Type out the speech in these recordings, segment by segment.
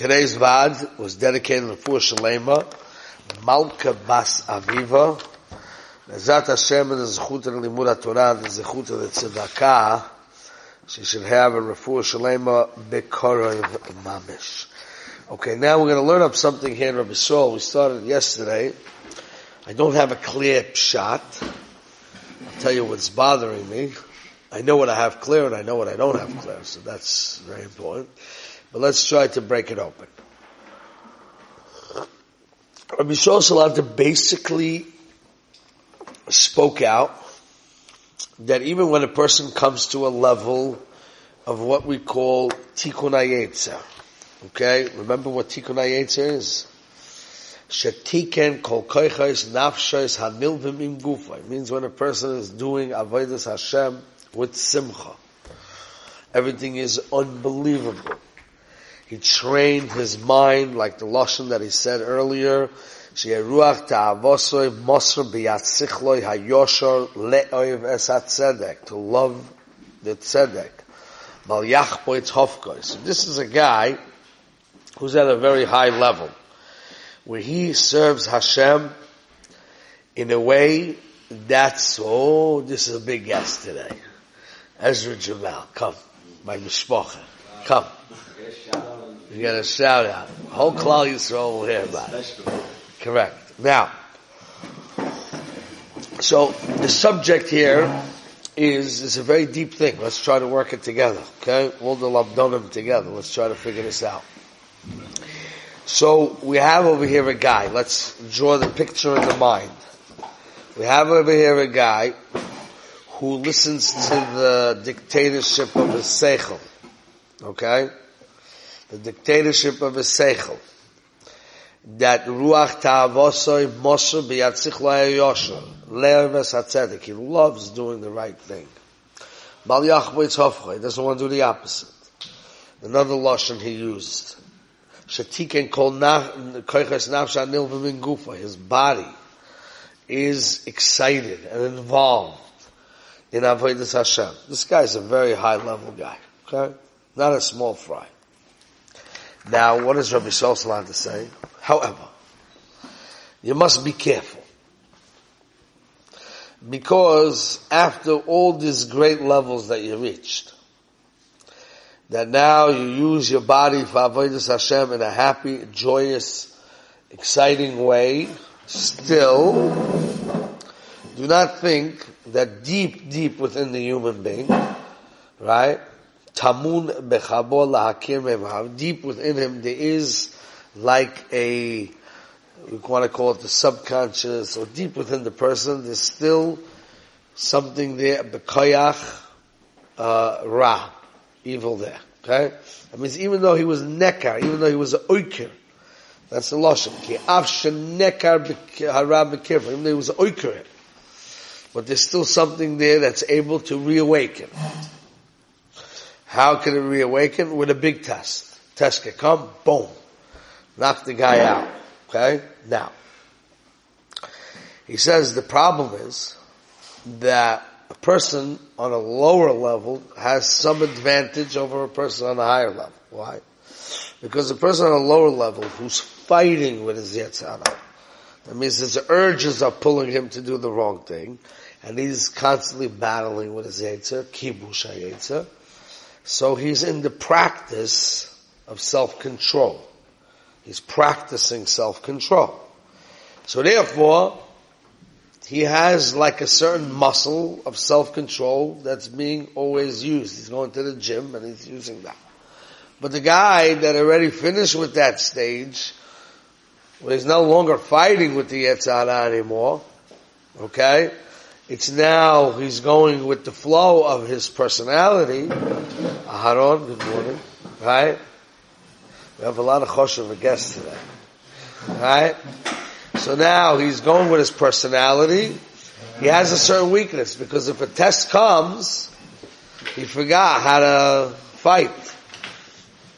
Today's Vad was dedicated to Fur Shalema, Malka Bas Aviva, Zat Hashem and the Zechut of Limud Torah, the Zechut of the Tzedakah, she should have a Refuah Shalema Bekorov Mamish. Okay, now we're going to learn up something here in Rabbi Saul. We started yesterday. I don't have a clear shot. I'll tell you what's bothering me. I know what I have clear and I know what I don't have clear, so that's very important. But let's try to break it open. Rabbi Salanter basically spoke out that even when a person comes to a level of what we call tikkun hayetzer, okay, remember what tikkun hayetzer is? Shetiken kol koichos nafshos hanilvim im gufa. It means when a person is doing avodas Hashem with simcha. Everything is unbelievable. He trained his mind like the lashon that he said earlier. She'eruach ta'avosoy mosr b'yatzichloi hayoshor le'oiv es tzedek to love the tzedek. Mal yachpo hofkoi. So this is a guy who's at a very high level where he serves Hashem in a way that's, oh, this is a big guest today. Ezra Jamal, come. My mishpacha, come. You got a shout out. Whole Klal Yisrael will hear about it. Correct. Now, so the subject here is is a very deep thing. Let's try to work it together. Okay, all the labdonim together. Let's try to figure this out. So we have over here a guy. Let's draw the picture in the mind. We have over here a guy who listens to the dictatorship of his seichel. Okay? The dictatorship of a seichel, that ruach ta'avosoy moshe biyatzich la'yosher, le'erves ha'tzedek, he loves doing the right thing. Bal yachboitz hofcha, he doesn't want to do the opposite. Another lashon he used, shatiken kol koiches nafsha nilvim gufa, his body is excited and involved in avodas Hashem. This guy is a very high level guy, okay? Not a small fry. Now, what does Rabbi Shlomo to say? However, you must be careful. Because after all these great levels that you reached, that now you use your body for Avodah Hashem in a happy, joyous, exciting way, still, do not think that deep, deep within the human being, right, tamun bechabo lahakim Deep within him, there is like a, we want to call it the subconscious, or deep within the person, there's still something there, bekoyach, uh, ra, evil there. Okay? That means even though he was nekar, even though he was a oiker, that's the lashon. Ki av shenekar hara bekirfa, even though he was a oiker, but there's still something there that's able to reawaken. How can it reawaken? With a big test. Test can come, boom. Knock the guy out. Okay? Now. He says the problem is that a person on a lower level has some advantage over a person on a higher level. Why? Because a person on a lower level who's fighting with his Yetzer Hara, that means his urges are pulling him to do the wrong thing, and he's constantly battling with his Yetzir, kibush Yetzir, so he's in the practice of self-control. He's practicing self-control. So therefore, he has like a certain muscle of self-control that's being always used. He's going to the gym and he's using that. But the guy that already finished with that stage, where he's no longer fighting with the Yetzer Hara anymore, okay? It's now he's going with the flow of his personality. Aharon, good morning. Right? We have a lot of choshev guests today. Right? So now he's going with his personality. He has a certain weakness because if a test comes, he forgot how to fight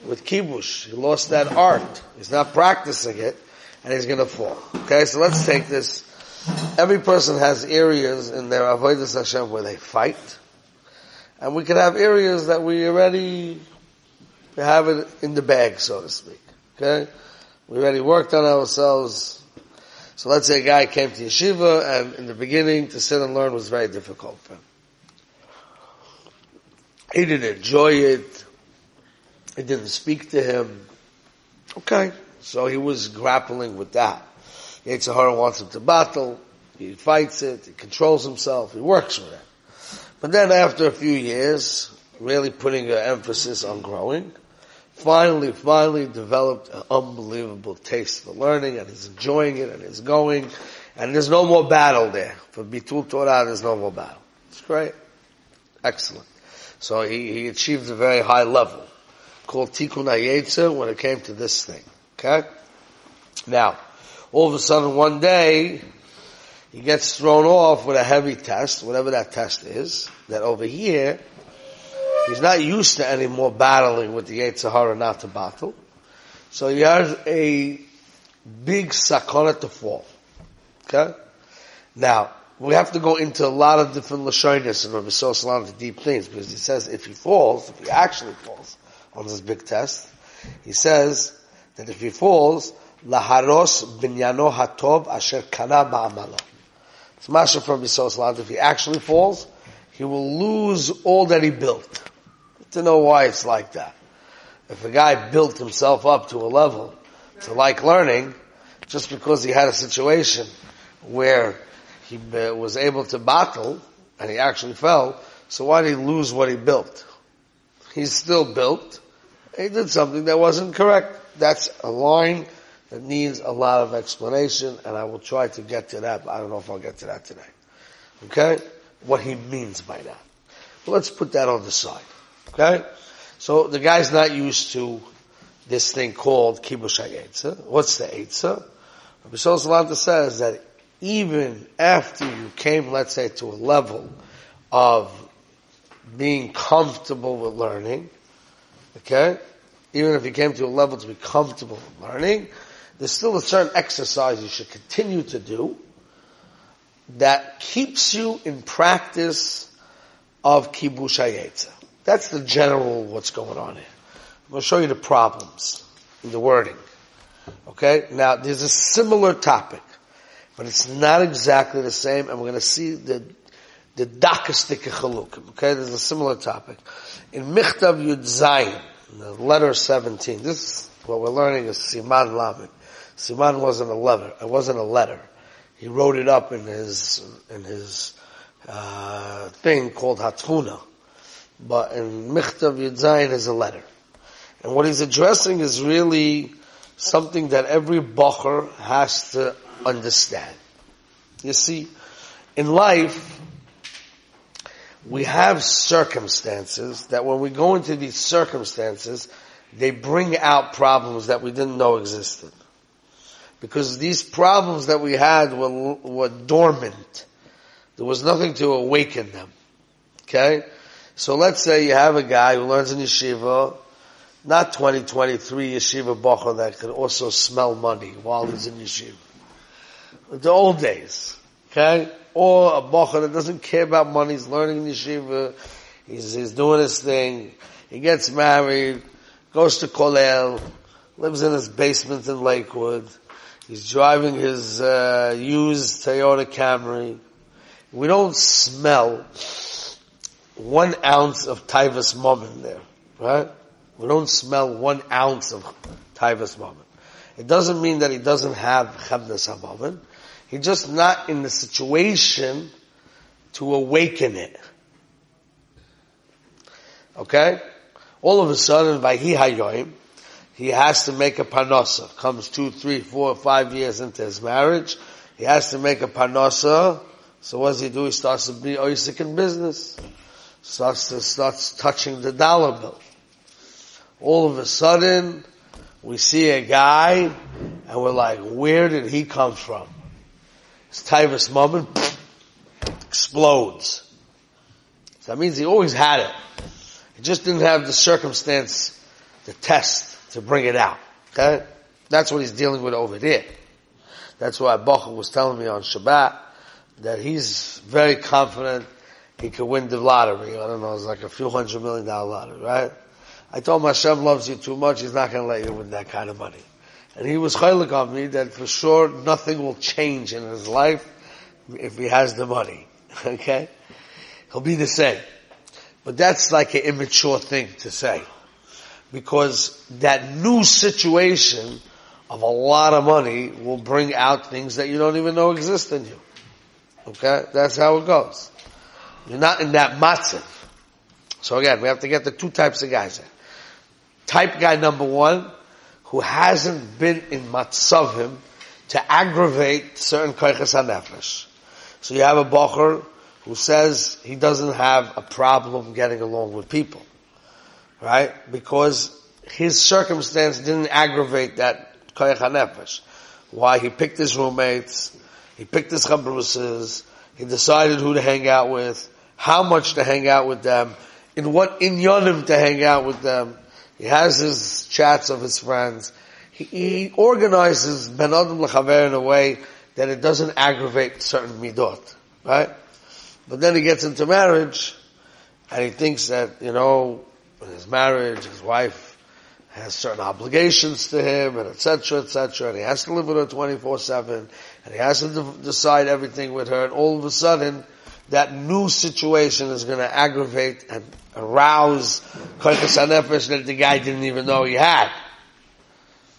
with kibush. He lost that art. He's not practicing it and he's gonna fall. Okay, so let's take this Every person has areas in their avodas Hashem where they fight, and we can have areas that we already have it in the bag, so to speak. Okay? We already worked on ourselves. So let's say a guy came to yeshiva and in the beginning to sit and learn was very difficult for him. He didn't enjoy it. It didn't speak to him. Okay. So he was grappling with that. Yetzer Hara wants him to battle. He fights it. He controls himself. He works with it. But then after a few years, really putting an emphasis on growing, finally, finally developed an unbelievable taste for learning and he's enjoying it and he's going and there's no more battle there. For Bitul Torah, there's no more battle. It's great. Excellent. So he, he achieved a very high level called Tikkun HaYetzer when it came to this thing. Okay? Now, all of a sudden one day, he gets thrown off with a heavy test, whatever that test is, that over here, he's not used to any more battling with the Yetzer Hara not to battle. So he has a big sakana to fall. Okay? Now, we have to go into a lot of different lashonis and Rabbi Salanter to deep things because he says if he falls, if he actually falls on this big test, he says that if he falls, laharos binyano hatov asher kana ba'amalo. It's Masha from Rabbi Salanter. If he actually falls, he will lose all that he built. To know why it's like that. If a guy built himself up to a level to like learning, just because he had a situation where he was able to battle and he actually fell, so why did he lose what he built? He's still built. He did something that wasn't correct. That's a line that needs a lot of explanation and I will try to get to that, but I don't know if I'll get to that today. Okay? What he means by that. let's put that on the side. Okay? So the guy's not used to this thing called kibush ha'etza. What's the etza? Rabbi Salanter says that even after you came, let's say, to a level of being comfortable with learning, okay? Even if you came to a level to be comfortable with learning, there's still a certain exercise you should continue to do that keeps you in practice of kibush hayetza. That's the general what's going on here. I'm going to show you the problems in the wording. Okay? Now, there's a similar topic but it's not exactly the same, and we're going to see the the dakastik chalukim. Okay, there's a similar topic in Michtav Yud Zayin, the letter seventeen. This is what we're learning is Siman Lamed. Siman wasn't a letter. It wasn't a letter. He wrote it up in his in his uh, thing called Hatfuna. But in Michtav Yud Zayin is a letter, and what he's addressing is really something that every bacher has to understand. You see, in life, we have circumstances that when we go into these circumstances, they bring out problems that we didn't know existed. Because these problems that we had were, were dormant. There was nothing to awaken them. Okay? So let's say you have a guy who learns in yeshiva, not 2023 yeshiva bacha that could also smell money while he's in yeshiva the old days, okay? Or a bocher that doesn't care about money, he's learning in yeshiva, he's, he's doing his thing, he gets married, goes to Kollel, lives in his basement in Lakewood, he's driving his uh, used Toyota Camry. We don't smell one ounce of Tivus Mum there, right? We don't smell one ounce of Tivus Mum. It doesn't mean that he doesn't have Chemdas HaMavin. He's just not in the situation to awaken it. Okay? All of a sudden, Vayhi Hayoim, he has to make a panosa. Comes two, three, four, five years into his marriage, he has to make a panosa. So what does he do? He starts to be oisik in business. Starts to, starts touching the dollar bill. All of a sudden, we see a guy, and we're like, where did he come from? His Tivus moment explodes. So that means he always had it. He just didn't have the circumstance, the test to bring it out. Okay? That's what he's dealing with over there. That's why Bacha was telling me on Shabbat that he's very confident he could win the lottery. I don't know, it's like a few hundred million dollar lottery, right? I told him Hashem loves you too much, he's not to let you win that kind of money. And he was chaylik on me that for sure nothing will change in his life if he has the money. Okay? He'll be the same. But that's like an immature thing to say. Because that new situation of a lot of money will bring out things that you don't even know exist in you. Okay? That's how it goes. You're not in that matziv. So again, we have to get the two types of guys there. Type guy number one, who hasn't been in matzavim to aggravate certain koiches hanefesh. So you have a bocher who says he doesn't have a problem getting along with people, right? Because his circumstance didn't aggravate that koich hanefesh. Why? He picked his roommates, he picked his chabruses, he decided who to hang out with, how much to hang out with them, in what inyanim to hang out with them. He has his chats of his friends. He, he organizes Ben Adam L'Chaver in a way that it doesn't aggravate certain midot, right? But then he gets into marriage, and he thinks that, you know, in his marriage, his wife has certain obligations to him, and etc., etc., and he has to live with her 24-7, and he has to de- decide everything with her, and all of a sudden, that new situation is going to aggravate and arouse koiches hanefesh that the guy didn't even know he had.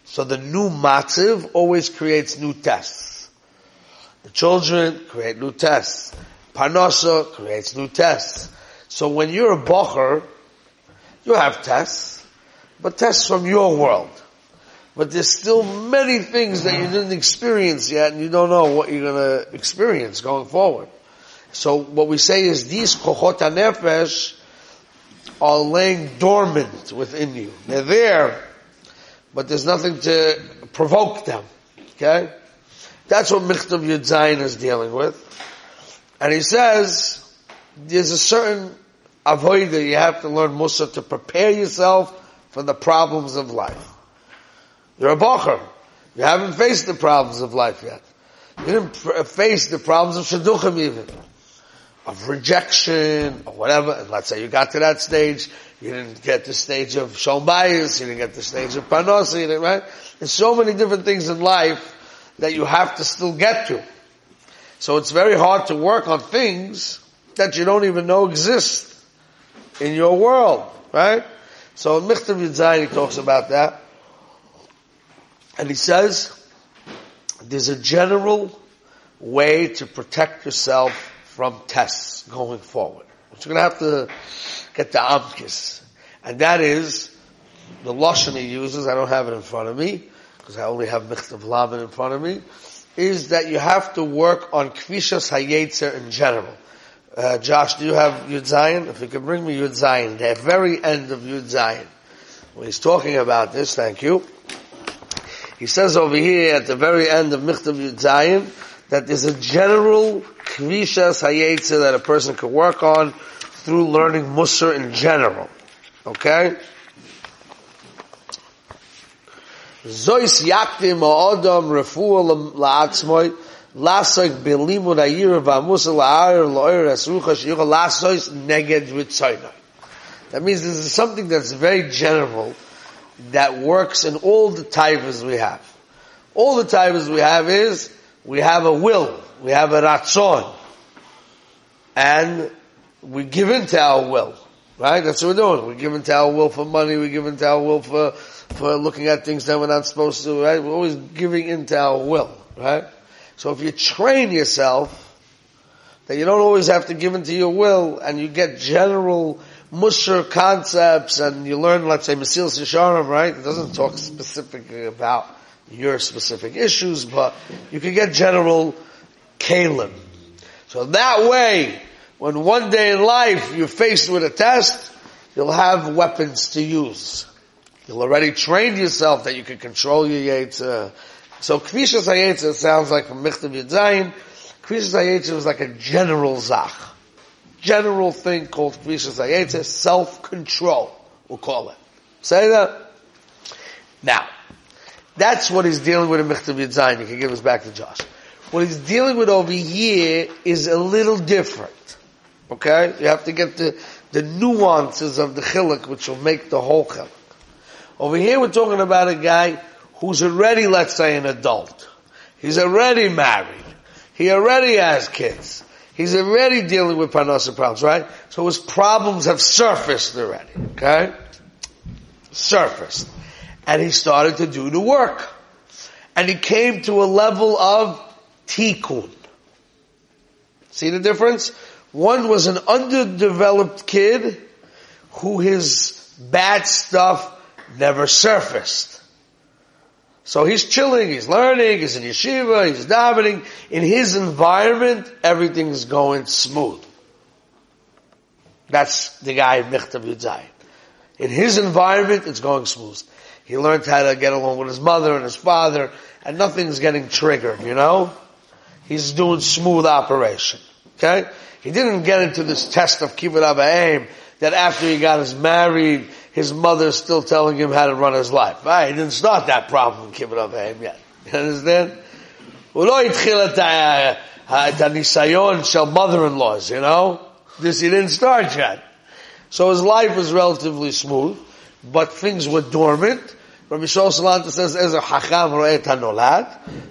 So the new matziv always creates new tests. The children create new tests. Parnasa creates new tests. So when you're a bocher, you have tests, but tests from your world. But there's still many things that you didn't experience yet and you don't know what you're gonna experience going forward. So what we say is these kochot nefesh are laying dormant within you. They're there, but there's nothing to provoke them. Okay? That's what Michtav Yud Zayin is dealing with. And he says, there's a certain avodah you have to learn Musar to prepare yourself for the problems of life. You're a bocher. You haven't faced the problems of life yet. You didn't uh, face the problems of Shadduchim even of rejection or whatever, and let's say you got to that stage, you didn't get the stage of Shom Bayis, you didn't get the stage of Panos, you didn't, right? There's so many different things in life that you have to still get to. So it's very hard to work on things that you don't even know exist in your world, right? So in Michtav Yudzayin he talks about that. And he says, there's a general way to protect yourself from tests going forward. But you're going to have to get the amkis. And that is, the Lashon he uses, I don't have it in front of me, because I only have Michtav Laban in front of me, is that you have to work on Kvishas Hayetzer in general. Uh, Josh, do you have Yud Zayin? If you could bring me Yud Zayin, the very end of Yud Zayin. When he's talking about this, thank you. He says over here at the very end of Michtav Yud Zayin, that there's a general kvishas hayetze that a person could work on through learning Musar in general. Okay? Zois yaktim lasok belimud ha'yir v'amusa la'ar lo'ir asrucha shiyucha lasois neged ritzoynoi. That means this is something that's very general that works in all the types we have. All the types we have is we have a will, we have a ratzon, and we give in to our will, right? That's what we're doing. We give in to our will for money, we give in to our will for, for looking at things that we're not supposed to, right? We're always giving in to our will, right? So if you train yourself, that you don't always have to give into your will, and you get general musar concepts, and you learn, let's say, Mesilas Yesharim, right? It doesn't talk specifically about your specific issues, but you can get general kalim. So that way, when one day in life you're faced with a test, you'll have weapons to use. You'll already trained yourself that you can control your yetzer. So kvishas hayetzer sounds like from Michtav Yudzayin. Kvishas hayetzer is like a general zach. General thing called kvishas hayetzer, self-control, we'll call it. Say that? Now, that's what he's dealing with in Michtav Yud Zayin. You can give us back to Josh. What he's dealing with over here is a little different. Okay? You have to get the, the nuances of the chiluk, which will make the whole chiluk. Over here, we're talking about a guy who's already, let's say, an adult. He's already married. He already has kids. He's already dealing with parnasa problems, right? So his problems have surfaced already, okay? Surfaced. And he started to do the work. And he came to a level of tikkun. See the difference? One was an underdeveloped kid who his bad stuff never surfaced. So he's chilling, he's learning, he's in yeshiva, he's davening. In his environment, everything's going smooth. That's the guy in Michtav Yudzai. In his environment, it's going smooth. He learned how to get along with his mother and his father, and nothing's getting triggered, you know? He's doing smooth operation. Okay? He didn't get into this test of kibbut aim that after he got his married, his mother's still telling him how to run his life. Right? He didn't start that problem giving up him yet. You understand? הוא לא התחיל את הניסיון של mother-in-laws, you know? This he didn't start yet. So his life was relatively smooth, but things were dormant. Rabbi Shaul Salanter says, as a hacham tanolad,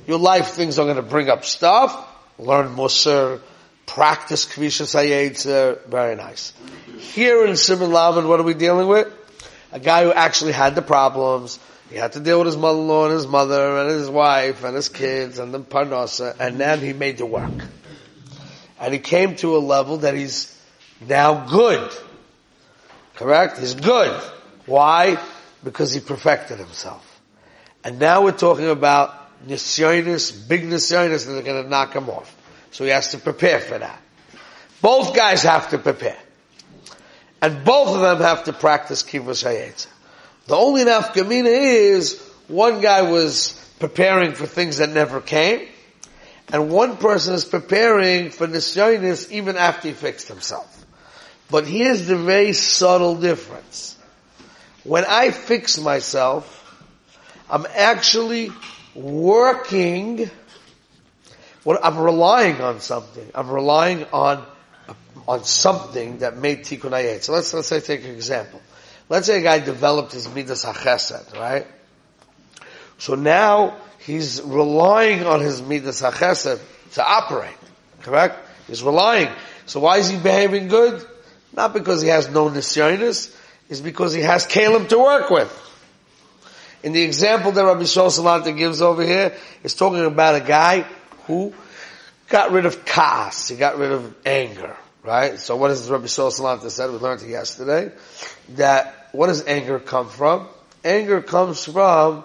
your life things are going to bring up stuff, learn musar, practice kvisha sayetzer, very nice. Here in Siman Lamed, what are we dealing with? A guy who actually had the problems. He had to deal with his mother-in-law and his mother and his wife and his kids and the parnasa, and then he made the work. And he came to a level that he's now good. Correct? He's good. Why? Because he perfected himself. And now we're talking about nisyonis, big nisyonis that are going to knock him off. So he has to prepare for that. Both guys have to prepare. And both of them have to practice kivus hayetza. The only nafkamina is one guy was preparing for things that never came, and one person is preparing for nisyonis even after he fixed himself. But here's the very subtle difference. When I fix myself, I'm actually working, what I'm relying on something. I'm relying on on something that made tikkun ayet. So let's let's say take an example. Let's say a guy developed his midas hachesed, right? So now he's relying on his midas hachesed to operate. Correct? He's relying. So why is he behaving good? Not because he has no nisyonis, it's because he has kalim to work with. In the example that Rabbi Shol gives over here, is talking about a guy who got rid of kaas, he got rid of anger. Right? So what does Rabbi Shol Salanter said? We learned yesterday. That, what does anger come from? Anger comes from,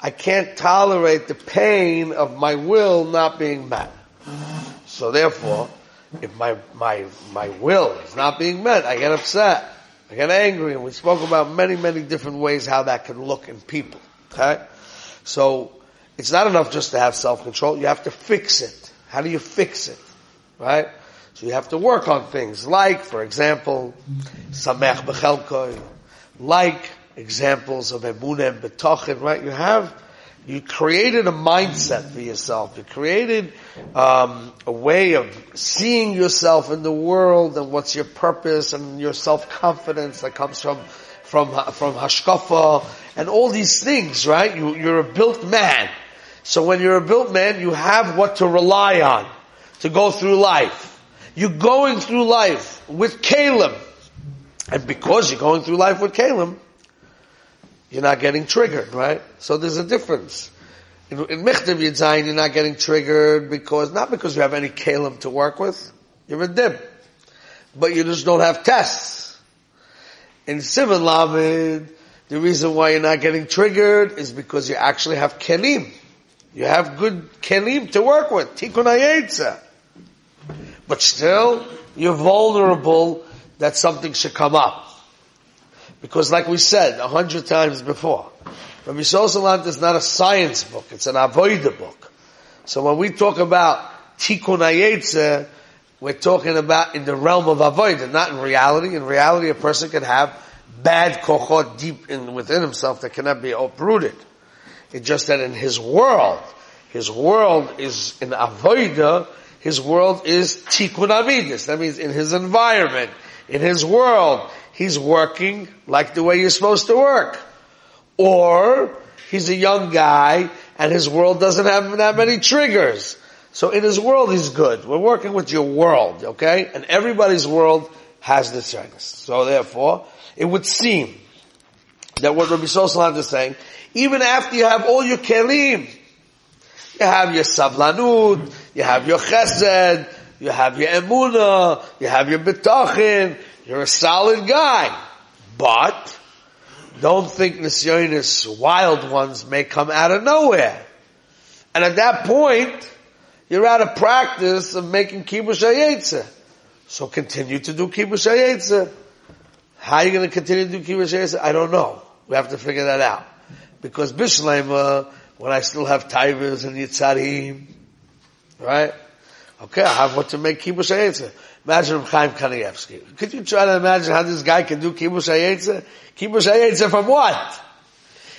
I can't tolerate the pain of my will not being met. So therefore, if my, my, my will is not being met, I get upset. I get angry, and we spoke about many, many different ways how that can look in people. Okay? So, it's not enough just to have self-control, you have to fix it. How do you fix it? Right? So you have to work on things like, for example, samech bechelkoi, like examples of emunem betochin, right? You have, you created a mindset for yourself. You created um, a way of seeing yourself in the world and what's your purpose and your self confidence that comes from from from hashkafa and all these things, right? You, you're a built man. So when you're a built man, you have what to rely on to go through life. You're going through life with Kalim. And because you're going through life with Kalim, you're not getting triggered, right? So there's a difference. In, in Michtav Yud Zayin, you're not getting triggered because, not because you have any Kalim to work with. You're a dim. But you just don't have tests. In Siman Lamed, the reason why you're not getting triggered is because you actually have Kelim. You have good Kelim to work with. Tikkun. But still, you're vulnerable that something should come up. Because like we said a hundred times before, Rabbi Sosalant is not a science book, it's an avoida book. So when we talk about tikkun ayetze, we're talking about in the realm of avoida, not in reality. In reality, a person can have bad kochot deep in, within himself that cannot be uprooted. It's just that in his world, his world is in avoida, his world is tikkun avidis. That means in his environment, in his world, he's working like the way you're supposed to work. Or he's a young guy and his world doesn't have that many triggers. So in his world he's good. We're working with your world, okay? And everybody's world has the triggers. So therefore, it would seem that what Rabbi Sosalant is saying, even after you have all your kelim, you have your savlanut, you have your chesed, you have your emuna, you have your betachin, you're a solid guy. But, don't think Nisyonis wild ones may come out of nowhere. And at that point, you're out of practice of making kibush hayetze. So continue to do kibush hayetze. How are you going to continue to do kibush hayetze? I don't know. We have to figure that out. Because Bishlema, when I still have Tivers and Yitzarim, right? Okay, I have what to make kibush hayetze. Imagine Chaim Kanievsky. Could you try to imagine how this guy can do kibush hayetze? Kibush hayetze from what?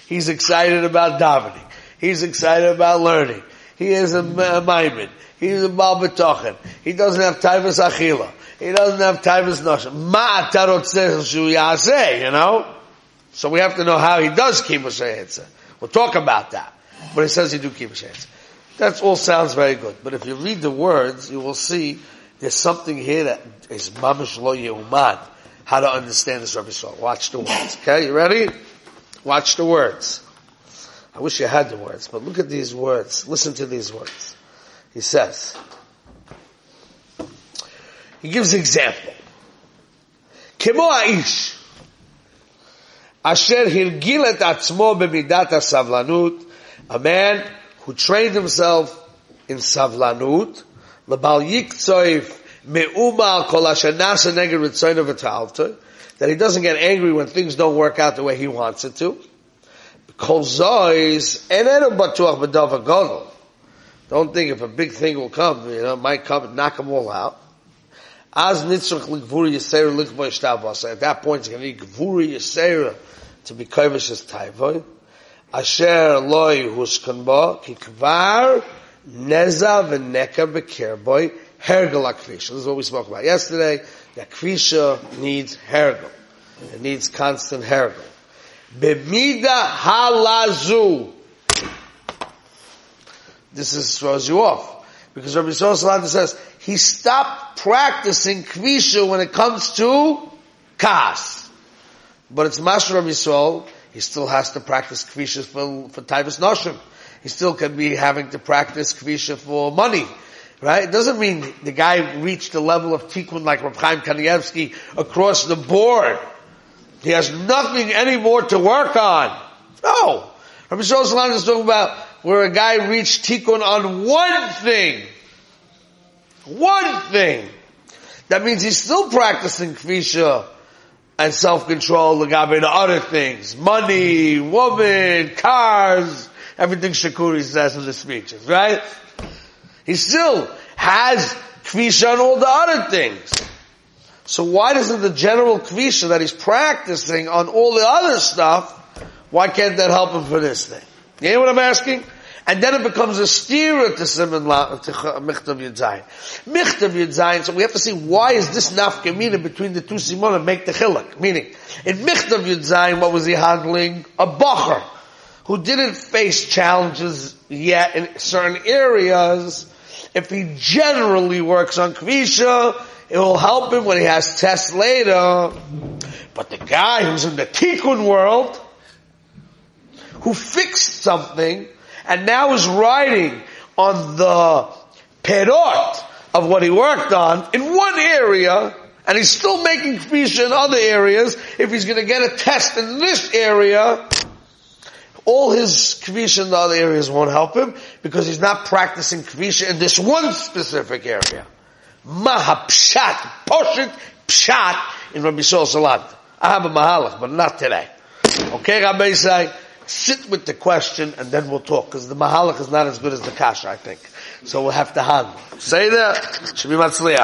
He's excited about davening. He's excited about learning. He is a, a maimin. He's a balbetochen. He doesn't have tivus achila. He doesn't have tivus noshim. Ma yase, you know? So we have to know how he does kibush kibbutz We'll talk about that. But he says he do kibush kibbutz That all sounds very good. But if you read the words, you will see there's something here that is mamish lo yehuman. How to understand this Rabbi Saul. Watch the words. Okay, you ready? Watch the words. I wish you had the words, but look at these words. Listen to these words. He says, he gives example. Kemo aish, asher hirgil et atzmo b'midat savlanut, a man who trained himself in savlanut, lebal yiktzoif me'uma kol asher nasa neged ritzoyna that he doesn't get angry when things don't work out the way he wants it to. Don't think if a big thing will come, you know, might come and knock them all out. At that point, it's going to need gvuri yisera to be kovish as taivoy. Asher loy huskan ba, ki kvar neza v'neka bekirboy hergel akvisha. This is what we spoke about yesterday. That kvisha needs hergel. It needs constant hergel. Bemida halazu. This is throws you off. Because Rabbi Yisrael says, he stopped practicing kvisha when it comes to kas. But it's Master Rabbi Yisrael, he still has to practice kvisha for, for Taivas Noshim. He still can be having to practice kvisha for money. Right? It doesn't mean the guy reached the level of tikkun like Rav Chaim Kanievsky across the board. He has nothing anymore to work on. No. Rabbi Shlomo is talking about where a guy reached tikkun on one thing. One thing. That means he's still practicing kvisha and self-control legabe the other things. Money, woman, cars, everything Shakuri says in the speeches, right? He still has kvisha on all the other things. So why doesn't the general kvisha that he's practicing on all the other stuff, why can't that help him for this thing? You know what I'm asking? And then it becomes a steer to Simon to Michtav Yudzayin. Michtav Yudzayin, so we have to see why is this nafkamina between the two simon and make the chilak. Meaning, in Michtav Yudzayin, what was he handling? A bacher who didn't face challenges yet in certain areas. If he generally works on kvisha, it will help him when he has tests later. But the guy who's in the tikkun world, who fixed something, and now is writing on the perot of what he worked on in one area, and he's still making kvisha in other areas, if he's gonna get a test in this area, all his kvisha in the other areas won't help him, because he's not practicing kvisha in this one specific area. Maha pshat, poshit pshat in Rabbi Shol Salat. I have a mahalach, but not today. Okay, Rabbi say, sit with the question and then we'll talk, because the mahalach is not as good as the kasha, I think. So we'll have to handle. Say that, should.